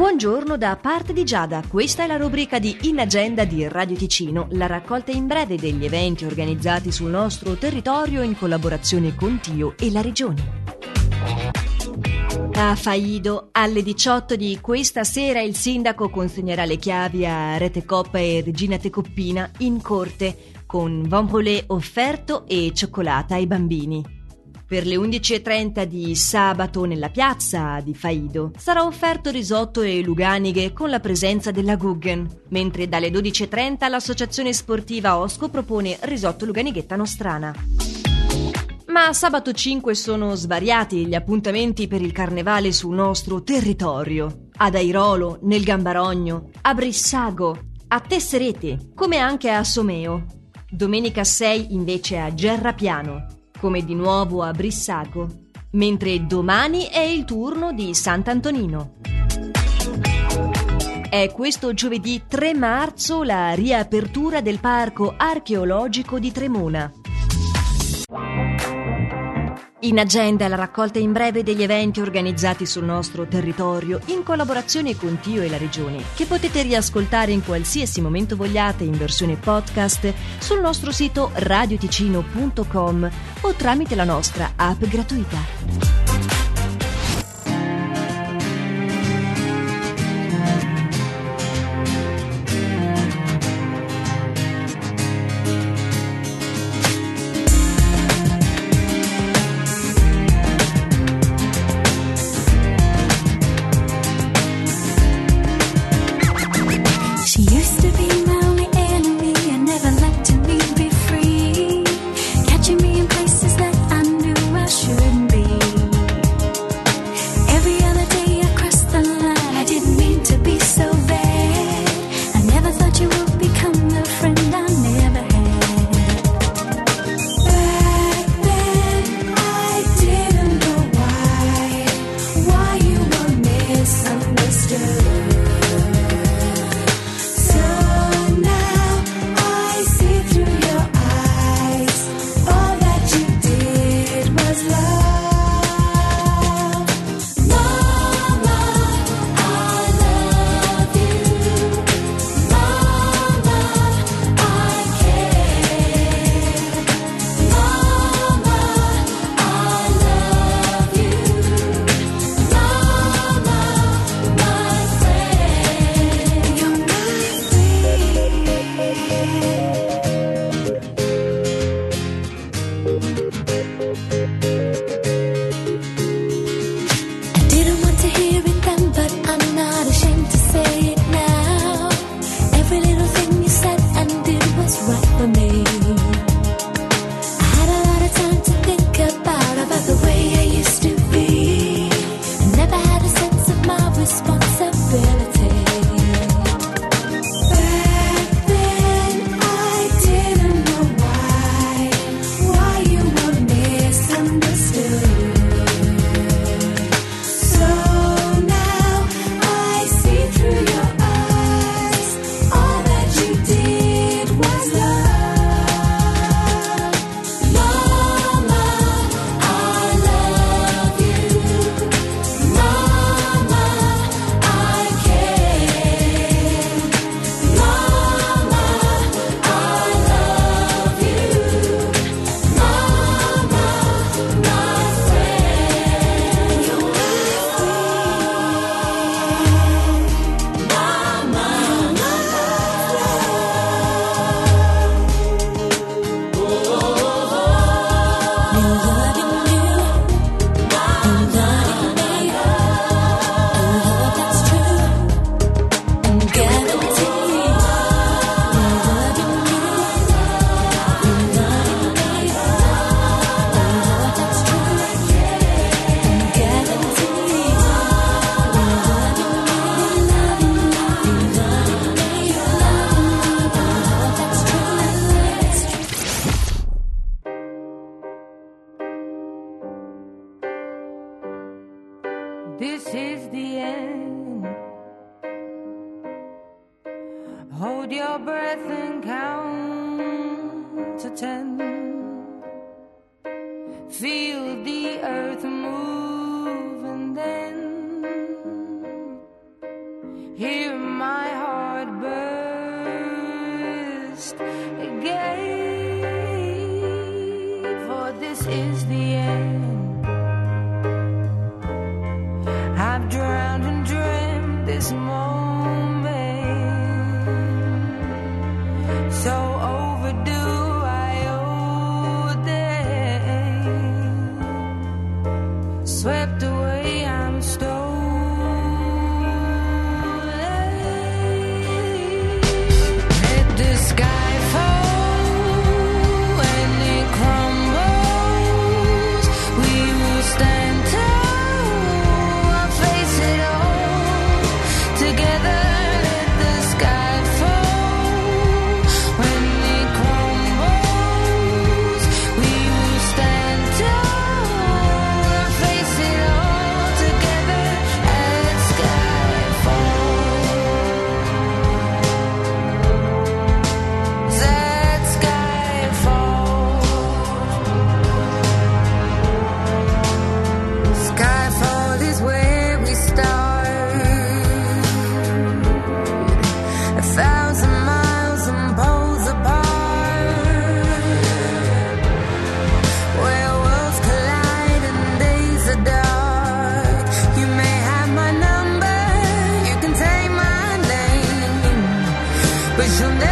Buongiorno da parte di Giada, questa è la rubrica di In Agenda di Radio Ticino, la raccolta in breve degli eventi organizzati sul nostro territorio in collaborazione con Tio e la Regione. A Faido, alle 18 di questa sera il sindaco consegnerà le chiavi a Rete Coppa e Regina Tecoppina in corte con vin offerto e cioccolata ai bambini. Per le 11.30 di sabato nella piazza di Faido sarà offerto risotto e luganighe con la presenza della Guggen, mentre dalle 12.30 l'associazione sportiva Osco propone risotto luganighetta nostrana. Ma sabato 5 sono svariati gli appuntamenti per il carnevale sul nostro territorio. Ad Airolo, nel Gambarogno, a Brissago, a Tesserete, come anche a Someo. Domenica 6 invece a Gerrapiano come di nuovo a Brissago, mentre domani è il turno di Sant'Antonino. È questo giovedì 3 marzo la riapertura del Parco archeologico di Tremona. In agenda la raccolta in breve degli eventi organizzati sul nostro territorio in collaborazione con Tio e la Regione, che potete riascoltare in qualsiasi momento vogliate in versione podcast sul nostro sito radioticino.com o tramite la nostra app gratuita. This is the end. Hold your breath and count to ten. Feel the earth move and then hear my heart burst again. For this is the is more. You'll never